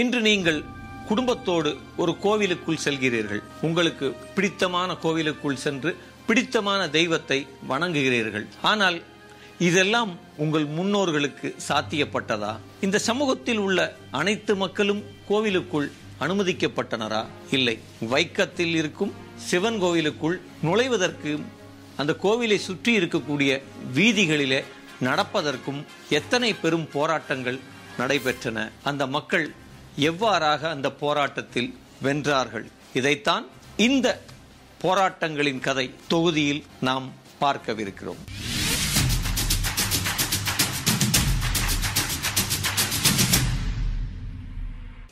இன்று நீங்கள் குடும்பத்தோடு ஒரு கோவிலுக்குள் செல்கிறீர்கள். உங்களுக்கு பிடித்தமான கோவிலுக்குள் சென்று பிடித்தமான தெய்வத்தை வணங்குகிறீர்கள். ஆனால் இதெல்லாம் உங்கள் முன்னோர்களுக்கு சாத்தியப்பட்டதா? இந்த சமூகத்தில் உள்ள அனைத்து மக்களும் கோவிலுக்குள் அனுமதிக்கப்பட்டனரா? இல்லை. வைக்கத்தில் இருக்கும் சிவன் கோவிலுக்குள் நுழைவதற்கு அந்த கோவிலை சுற்றி இருக்கக்கூடிய வீதிகளிலே நடப்பதற்கும் எத்தனை பெரும் போராட்டங்கள் நடைபெற்றன? அந்த மக்கள் எவ்வாறாக அந்த போராட்டத்தில் வென்றார்கள்? இதைத்தான் இந்த போராட்டங்களின் கதை தொகுதியில் நாம் பார்க்கவிருக்கிறோம்.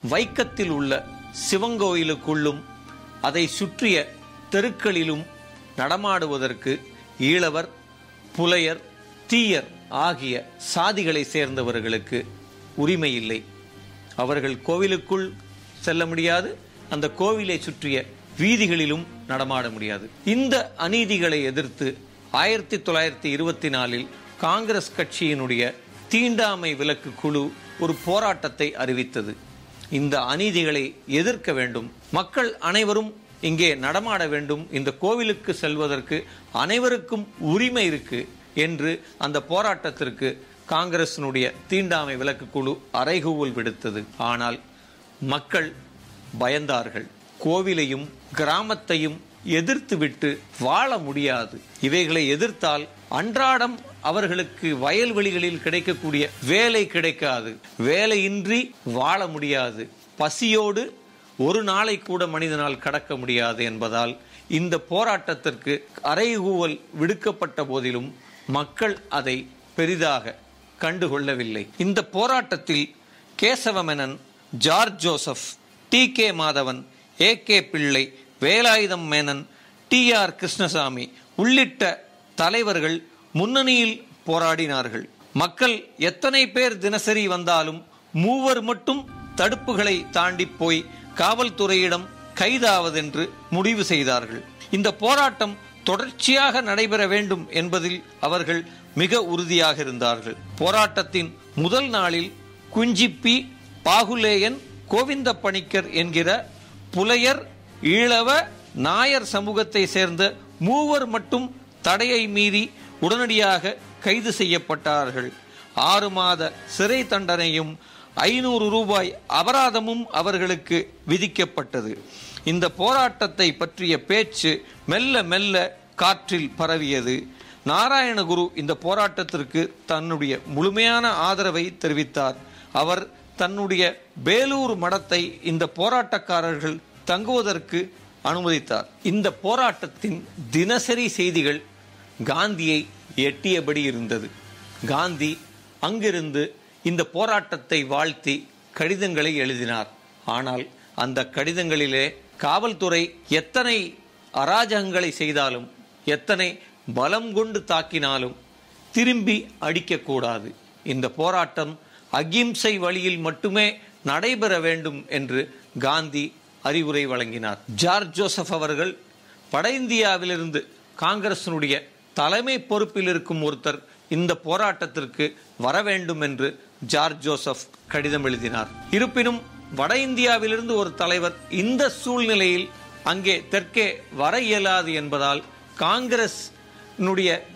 வைக்கத்தில் உள்ள சிவங்கோயிலுக்குள்ளும் அதை சுற்றிய தெருக்களிலும் நடமாடுவதற்கு ஈழவர் புலையர் தீயர் ஆகிய சாதிகளை சேர்ந்தவர்களுக்கு உரிமை இல்லை அவர்கள் கோவிலுக்குள் செல்ல முடியாது. அந்த கோவிலை சுற்றிய வீதிகளிலும் நடமாட முடியாது. இந்த அநீதிகளை எதிர்த்து ஆயிரத்தி தொள்ளாயிரத்தி இருபத்தி நாலில் காங்கிரஸ் கட்சியினுடைய தீண்டாமை விலக்கு குழு ஒரு போராட்டத்தை அறிவித்தது. இந்த அநீதிகளை எதிர்க்க வேண்டும். மக்கள் அனைவரும் இங்கே நடமாட வேண்டும். இந்த கோவிலுக்கு செல்வதற்கு அனைவருக்கும் உரிமை இருக்கு என்று அந்த போராட்டத்திற்கு காங்கிரசினுடைய தீண்டாமை விலக்கு குழு அறைகூவல் விடுத்தது. ஆனால் மக்கள் பயந்தார்கள். கோவிலையும் கிராமத்தையும் எதிர்த்துவிட்டு வாழ முடியாது. இவைகளை எதிர்த்தால் அன்றாடம் அவர்களுக்கு வயல்வெளிகளில் கிடைக்கக்கூடிய வேலை கிடைக்காது. வேலையின்றி வாழ முடியாது. பசியோடு ஒரு நாளை கூட மனிதனால் கடக்க முடியாது என்பதால் இந்த போராட்டத்திற்கு அறைகூவல் விடுக்கப்பட்ட போதிலும் மக்கள் அதை பெரிதாக கண்டுகொள்ளவில்லை. இந்த போராட்டத்தில் Kesavamenon George Joseph T K Madhavan A K Pillai Velayudham Menon T R Krishnasamy உள்ளிட்ட தலைவர்கள் முன்னணியில் போராடினார்கள். மக்கள் எத்தனை பேர் தினசரி வந்தாலும் மூவர் மட்டும் தடுப்புகளை தாண்டி போய் காவல்துறையிடம் கைதாவதென்று முடிவு செய்தார்கள். இந்த போராட்டம் தொடர்ச்சியாக நடைபெற வேண்டும் என்பதில் அவர்கள் மிக உறுதியாக இருந்தார்கள். போராட்டத்தின் முதல் நாளில் குஞ்சிப்பி பாகுலேயன் கோவிந்த பணிக்கர் என்கிற புலையர் ஈழவ நாயர் சமூகத்தை சேர்ந்த மூவர் மட்டும் தடையை மீறி உடனடியாக கைது செய்யப்பட்டார்கள். ஆறு மாத சிறை தண்டனையும் ஐநூறு ரூபாய் அபராதமும் அவர்களுக்கு விதிக்கப்பட்டது. இந்த போராட்டத்தை பற்றிய பேச்சு மெல்ல மெல்ல காற்றில் பரவியது. நாராயணகுரு இந்த போராட்டத்திற்கு தன்னுடைய முழுமையான ஆதரவை தெரிவித்தார். அவர் தன்னுடைய பேலூர் மடத்தை இந்த போராட்டக்காரர்கள் தங்குவதற்கு அனுமதித்தார். இந்த போராட்டத்தின் தினசரி செய்திகள் காந்தியை எட்டியபடி இருந்தது. காந்தி அங்கிருந்து இந்த போராட்டத்தை வாழ்த்தி கடிதங்களை எழுதினார். ஆனால் அந்த கடிதங்களிலே காவல்துறை எத்தனை அராஜகங்களை செய்தாலும் எத்தனை பலம் கொண்டு தாக்கினாலும் திரும்பி அடிக்கக்கூடாது. இந்த போராட்டம் அகிம்சை வழியில் மட்டுமே நடைபெற வேண்டும் என்று காந்தி அறிவுரை வழங்கினார். ஜார்ஜ் ஜோசப் அவர்கள் வட இந்தியாவிலிருந்து காங்கிரசினுடைய தலைமை பொறுப்பில் இருக்கும் ஒருத்தர் இந்த போராட்டத்திற்கு வர வேண்டும் என்று ஜார்ஜ் ஜோசப் கடிதம் எழுதினார். இருப்பினும் வட இந்தியாவிலிருந்து ஒரு தலைவர் இந்த சூழ்நிலையில் அங்கே தெற்கே வர இயலாது என்பதால் காங்கிரஸ்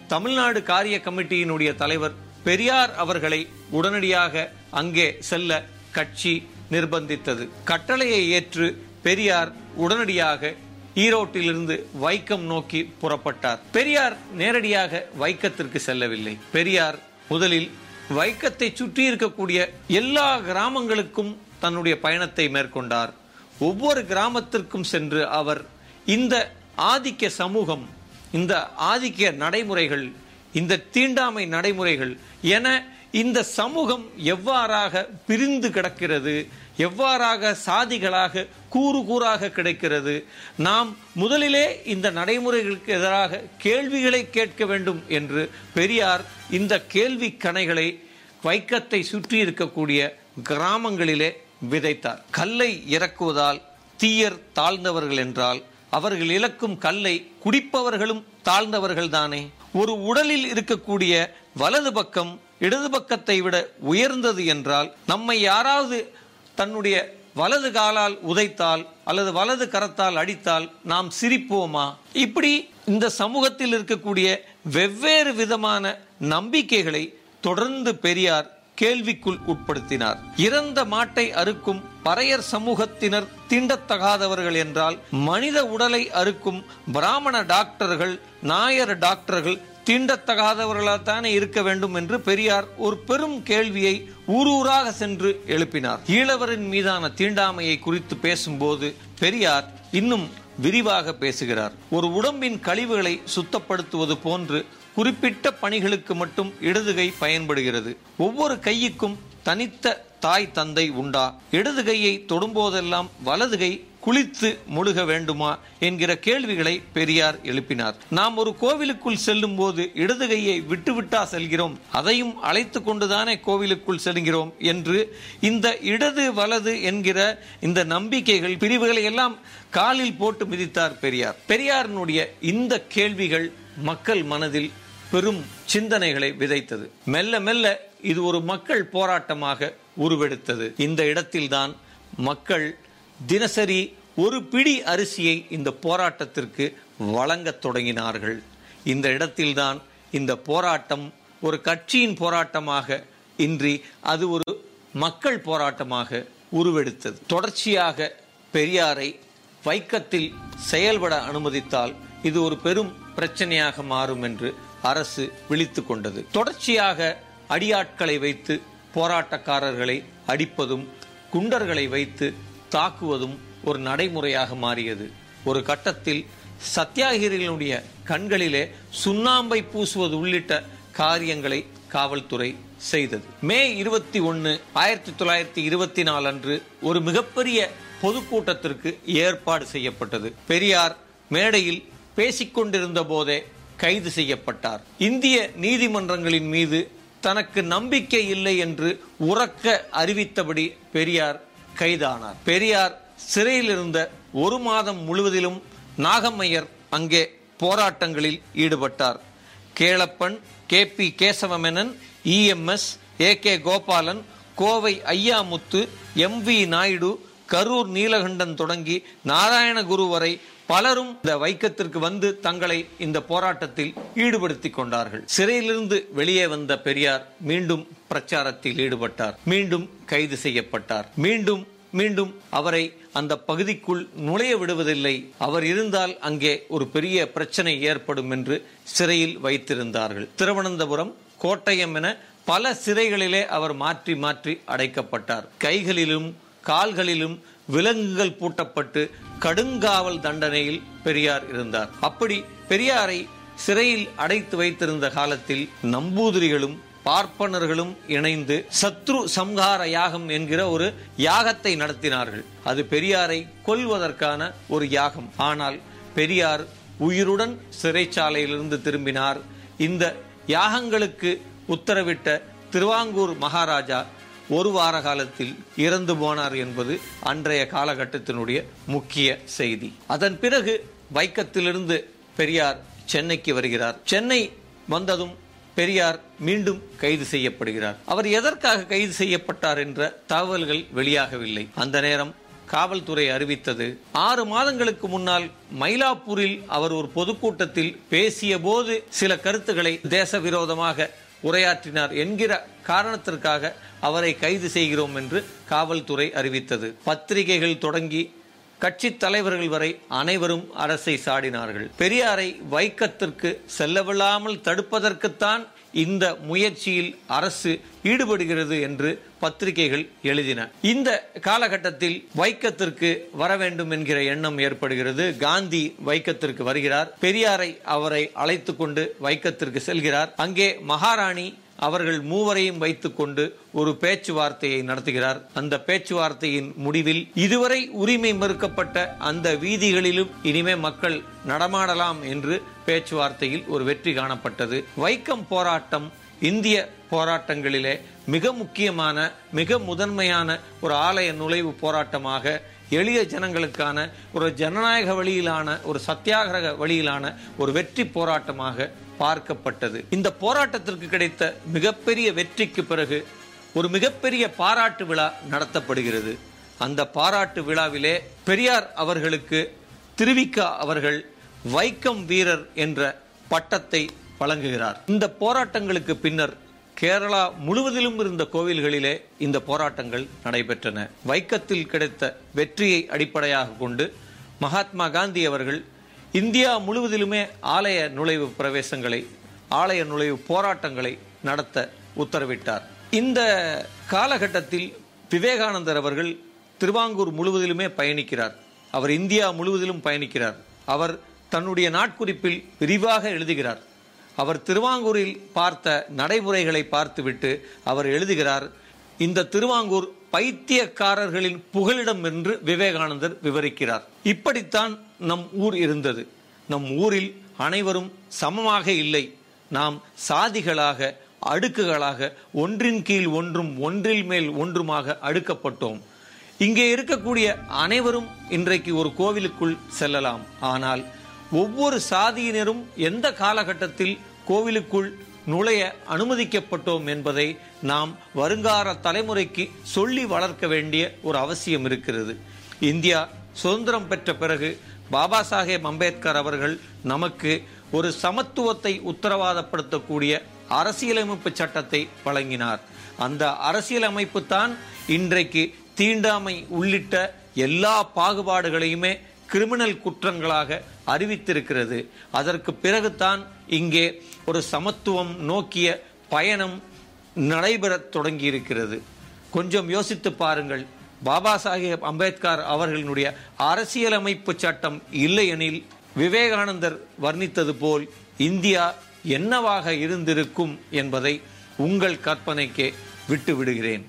தமிழ்நாடு காரிய கமிட்டியினுடைய தலைவர் பெரியார் அவர்களை உடனடியாக அங்கே செல்ல கட்சி நிர்பந்தித்தது. கட்டளையை ஏற்று பெரியார் உடனடியாக ஈரோட்டிலிருந்து வைக்கம் நோக்கி புறப்பட்டார். பெரியார் நேரடியாக வைக்கத்திற்கு செல்லவில்லை. பெரியார் முதலில் வைக்கத்தை சுற்றி இருக்கக்கூடிய எல்லா கிராமங்களுக்கும் தன்னுடைய பயணத்தை மேற்கொண்டார். ஒவ்வொரு கிராமத்திற்கும் சென்று அவர் இந்த ஆதிக்க சமூகம் இந்த ஆதிக்க நடைமுறைகள் இந்த தீண்டாமை நடைமுறைகள் என இந்த சமூகம் எவ்வாறாக பிரிந்து கிடக்கிறது எவ்வாறாக சாதிகளாக கூறு கூறாக கிடைக்கிறது நாம் முதலிலே இந்த நடைமுறைகளுக்கு எதிராக கேள்விகளை கேட்க வேண்டும் என்று பெரியார் இந்த கேள்வி கணைகளை வைக்கத்தை சுற்றி இருக்கக்கூடிய கிராமங்களிலே விதைத்தார். கல்லை இறக்குவதால் தீயர் தாழ்ந்தவர்கள் என்றால் அவர்கள் இழக்கும் கல்லை குடிப்பவர்களும் தாழ்ந்தவர்கள் தானே ஒரு உடலில் இருக்கக்கூடிய வலது பக்கம் இடது பக்கத்தை விட உயர்ந்தது என்றால் நம்மை யாராவது தன்னுடைய வலது காலால் உதைத்தால் அல்லது வலது கரத்தால் அடித்தால் நாம் சிரிப்போமா? இப்படி இந்த சமூகத்தில் இருக்கக்கூடிய வெவ்வேறு விதமான நம்பிக்கைகளை தொடர்ந்து பெரியார் கேள்விக்குள் உட்படுத்தினார். இறந்த மாட்டை அறுக்கும் பறையர் சமூகத்தினர் தீண்டத்தகாதவர்கள் என்றால் மனித உடலை அறுக்கும் பிராமண டாக்டர்கள் நாயர் டாக்டர்கள் தீண்டத்தகாதவர்களாக தானே இருக்க வேண்டும் என்று பெரியார் ஒரு பெரும் கேள்வியை ஊரூராக சென்று எழுப்பினார். ஈழவரின் மீதான தீண்டாமையை குறித்து பேசும்போது பெரியார் இன்னும் விரிவாக பேசுகிறார். ஒரு உடம்பின் கழிவுகளை சுத்தப்படுத்துவது போன்று குறிப்பிட்ட பணிகளுக்கு மட்டும் இடதுகை பயன்படுகிறது. ஒவ்வொரு கையுக்கும் தனித்த தாய் தந்தை உண்டா? இடது கையை தொடும்போதெல்லாம் வலது கை குளித்து முழுக வேண்டுமா? என்கிற கேள்விகளை பெரியார் எழுப்பினார். நாம் ஒரு கோவிலுக்குள் செல்லும் போது இடது கையை விட்டுவிட்டா செல்கிறோம். அதையும் அழைத்து கொண்டுதானே கோவிலுக்குள் செல்கிறோம் என்று இந்த இடது வலது என்கிற இந்த நம்பிக்கைகள் பிரிவுகளை எல்லாம் காலில் போட்டு மிதித்தார் பெரியார். பெரியாரினுடைய இந்த கேள்விகள் மக்கள் மனதில் பெரும் சிந்தனைகளை விதைத்தது. மெல்ல மெல்ல இது ஒரு மக்கள் போராட்டமாக உருவெடுத்தது. இந்த இடத்தில்தான் மக்கள் தினசரி ஒரு பிடி அரிசியை இந்த போராட்டத்திற்கு வழங்கத் தொடங்கினார்கள். இந்த இடத்தில்தான் இந்த போராட்டம் ஒரு கட்சியின் போராட்டமாக இன்றி அது ஒரு மக்கள் போராட்டமாக உருவெடுத்தது. தொடர்ச்சியாக பெரியாரை வைக்கத்தில் செயல்பட அனுமதித்தால் இது ஒரு பெரும் பிரச்சனையாக மாறும் என்று அரசு விழித்து கொண்டது. தொடர்ச்சியாக அடியாட்களை வைத்து போராட்டக்காரர்களை அடிப்பதும் குண்டர்களை வைத்து தாக்குவதும் ஒரு நடைமுறையாக மாறியது. ஒரு கட்டத்தில் சத்தியாகிரிகளுடைய கண்களிலே சுண்ணாம்பை பூசுவது உள்ளிட்ட காரியங்களை காவல்துறை செய்தது. மே இருபத்தி ஒன்று ஆயிரத்தி தொள்ளாயிரத்தி இருபத்தி நாலு அன்று ஒரு மிகப்பெரிய பொதுக்கூட்டத்திற்கு ஏற்பாடு செய்யப்பட்டது. பெரியார் மேடையில் பேசிக்கொண்டிருந்த போதே கைது செய்யப்பட்டார். இந்திய நீதிமன்றங்களின் மீது தனக்கு நம்பிக்கை இல்லை என்று உறக்க அறிவித்தபடி பெரியார் கைதானார். பெரியார் சிறையில் இருந்த ஒரு மாதம் முழுவதிலும் நாகம்மையர் அங்கே போராட்டங்களில் ஈடுபட்டார். Kelappan K P Kesavamenon EMS A K Gopalan Kovai Ayyamuthu M V Naidu Karur Neelakandan தொடங்கி நாராயணகுரு வரை பலரும் இந்த வைக்கத்திற்கு வந்து தங்களை இந்த போராட்டத்தில் ஈடுபடுத்திக் கொண்டார்கள். சிறையிலிருந்து வெளியே வந்த பெரியார் மீண்டும் பிரச்சாரத்தில் ஈடுபட்டார். மீண்டும் கைது செய்யப்பட்டார். மீண்டும் மீண்டும் அவரை அந்த பகுதிக்குள் நுழைய விடுவதில்லை. அவர் இருந்தால் அங்கே ஒரு பெரிய பிரச்சனை ஏற்படும் என்று சிறையில் வைத்திருந்தார்கள். திருவனந்தபுரம் கோட்டயம் என பல சிறைகளிலே அவர் மாற்றி மாற்றி அடைக்கப்பட்டார். கைகளிலும் கால்களிலும் விலங்குகள் பூட்டப்பட்டு கடுங்காவல் தண்டனையில் பெரியார் இருந்தார். அப்படி பெரியாரை சிறையில் அடைத்து வைத்திருந்த காலத்தில் நம்பூதிரிகளும் பார்ப்பனர்களும் இணைந்து சத்ரு சம்ஹார யாகம் என்கிற ஒரு யாகத்தை நடத்தினார்கள். அது பெரியாரை கொல்வதற்கான ஒரு யாகம். ஆனால் பெரியார் உயிருடன் சிறைச்சாலையிலிருந்து திரும்பினார். இந்த யாகங்களுக்கு உத்தரவிட்ட திருவாங்கூர் மகாராஜா ஒரு வார காலத்தில் இறந்து போனார் என்பது அன்றைய காலகட்டத்தினுடைய முக்கிய செய்தி. அதன் பிறகு வைக்கத்திலிருந்து பெரியார் சென்னைக்கு வருகிறார். சென்னை வந்ததும் பெரியார் மீண்டும் கைது செய்யப்படுகிறார். அவர் எதற்காக கைது செய்யப்பட்டார் என்ற தகவல்கள் வெளியாகவில்லை. அந்த நேரம் காவல்துறை அறிவித்தது ஆறு மாதங்களுக்கு முன்னால் மயிலாப்பூரில் அவர் ஒரு பொதுக்கூட்டத்தில் பேசிய போது சில கருத்துக்களை தேச விரோதமாக உரையாற்றினார் என்கிற காரணத்திற்காக அவரை கைது செய்கிறோம் என்று காவல்துறை அறிவித்தது. பத்திரிகைகள் தொடங்கி கட்சி தலைவர்கள் வரை அனைவரும் அரசை சாடினார்கள். பெரியாரை வைக்கத்திற்கு செல்லவில்லாமல் தடுப்பதற்குத்தான் இந்த முயற்சியில் அரசு ஈடுபடுகிறது என்று பத்திரிகைகள் எழுதின. இந்த காலகட்டத்தில் வைக்கத்திற்கு வர வேண்டும் என்கிற எண்ணம் ஏற்படுகிறது. காந்தி வைக்கத்திற்கு வருகிறார். பெரியாரை அவரை அழைத்து கொண்டு வைக்கத்திற்கு செல்கிறார். அங்கே மகாராணி அவர்கள் மூவரையும் வைத்துக்கொண்டு ஒரு பேச்சுவார்த்தையை நடத்துகிறார். அந்த பேச்சுவார்த்தையின் முடிவில் இதுவரை உரிமை மறுக்கப்பட்ட அந்த வீதிகளிலும் இனிமே மக்கள் நடமாடலாம் என்று பேச்சுவார்த்தையில் ஒரு வெற்றி காணப்பட்டது. வைக்கம் போராட்டம் இந்திய போராட்டங்களிலே மிக முக்கியமான மிக முதன்மையான ஒரு ஆலய நுழைவு போராட்டமாக எளிய ஜனங்களுக்கான ஒரு ஜனநாயக வழியிலான ஒரு சத்தியாகிரக வழியிலான ஒரு வெற்றி போராட்டமாக பார்க்கப்பட்டது. இந்த போராட்டத்திற்கு கிடைத்த மிகப்பெரிய வெற்றிக்கு பிறகு ஒரு மிகப்பெரிய பாராட்டு விழா நடத்தப்படுகிறது. அந்த பாராட்டு விழாவிலே பெரியார் அவர்களுக்கு திருவிக்கா அவர்கள் வைக்கம் வீரர் என்ற பட்டத்தை வழங்குகிறார். இந்த போராட்டங்களுக்கு பின்னர் கேரளா முழுவதிலும் இருந்த கோவில்களிலே இந்த போராட்டங்கள் நடைபெற்றன. வைக்கத்தில் கிடைத்த வெற்றியை அடிப்படையாக கொண்டு மகாத்மா காந்தி அவர்கள் இந்தியா முழுவதிலுமே ஆலய நுழைவு பிரவேசங்களை ஆலய நுழைவு போராட்டங்களை நடத்த உத்தரவிட்டார். இந்த காலகட்டத்தில் விவேகானந்தர் அவர்கள் திருவாங்கூர் முழுவதிலுமே பயணிக்கிறார். அவர் இந்தியா முழுவதிலும் பயணிக்கிறார். அவர் தன்னுடைய நாட்குறிப்பில் விரிவாக எழுதுகிறார். அவர் திருவாங்கூரில் பார்த்த நடைமுறைகளை பார்த்துவிட்டு அவர் எழுதுகிறார் இந்த திருவாங்கூர் பைத்தியக்காரர்களின் புகலிடம் என்று விவேகானந்தர் விவரிக்கிறார். இப்படித்தான் நம் ஊர் இருந்தது. நம் ஊரில் அனைவரும் சமமாக இல்லை. நாம் சாதிகளாக அடுக்குகளாக ஒன்றின் கீழ் ஒன்றும் ஒன்றில் மேல் ஒன்றுமாக அடுக்கப்பட்டோம். இங்கே இருக்கக்கூடிய அனைவரும் இன்றைக்கு ஒரு கோவிலுக்குள் செல்லலாம். ஆனால் ஒவ்வொரு சாதியினரும் எந்த காலகட்டத்தில் கோவிலுக்குள் நுழைய அனுமதிக்கப்பட்டோம் என்பதை நாம் வருங்கால தலைமுறைக்கு சொல்லி வளர்க்க வேண்டிய ஒரு அவசியம் இருக்கிறது. இந்தியா சுதந்திரம் பெற்ற பிறகு பாபா சாஹேப் அம்பேத்கர் அவர்கள் நமக்கு ஒரு சமத்துவத்தை உத்தரவாதப்படுத்தக்கூடிய அரசியலமைப்பு சட்டத்தை வழங்கினார். அந்த அரசியலமைப்பு தான் இன்றைக்கு தீண்டாமை உள்ளிட்ட எல்லா பாகுபாடுகளையுமே கிரிமினல் குற்றங்களாக அறிவித்திருக்கிறது. அதற்கு பிறகுதான் இங்கே ஒரு சமத்துவம் நோக்கிய பயணம் நடைபெறத் தொடங்கியிருக்கிறது. கொஞ்சம் யோசித்து பாருங்கள். பாபா சாஹேப் அம்பேத்கர் அவர்களினுடைய அரசியலமைப்பு சட்டம் இல்லையெனில் விவேகானந்தர் வர்ணித்தது போல் இந்தியா என்னவாக இருந்திருக்கும் என்பதை உங்கள் கற்பனைக்கே விட்டு விடுகிறேன்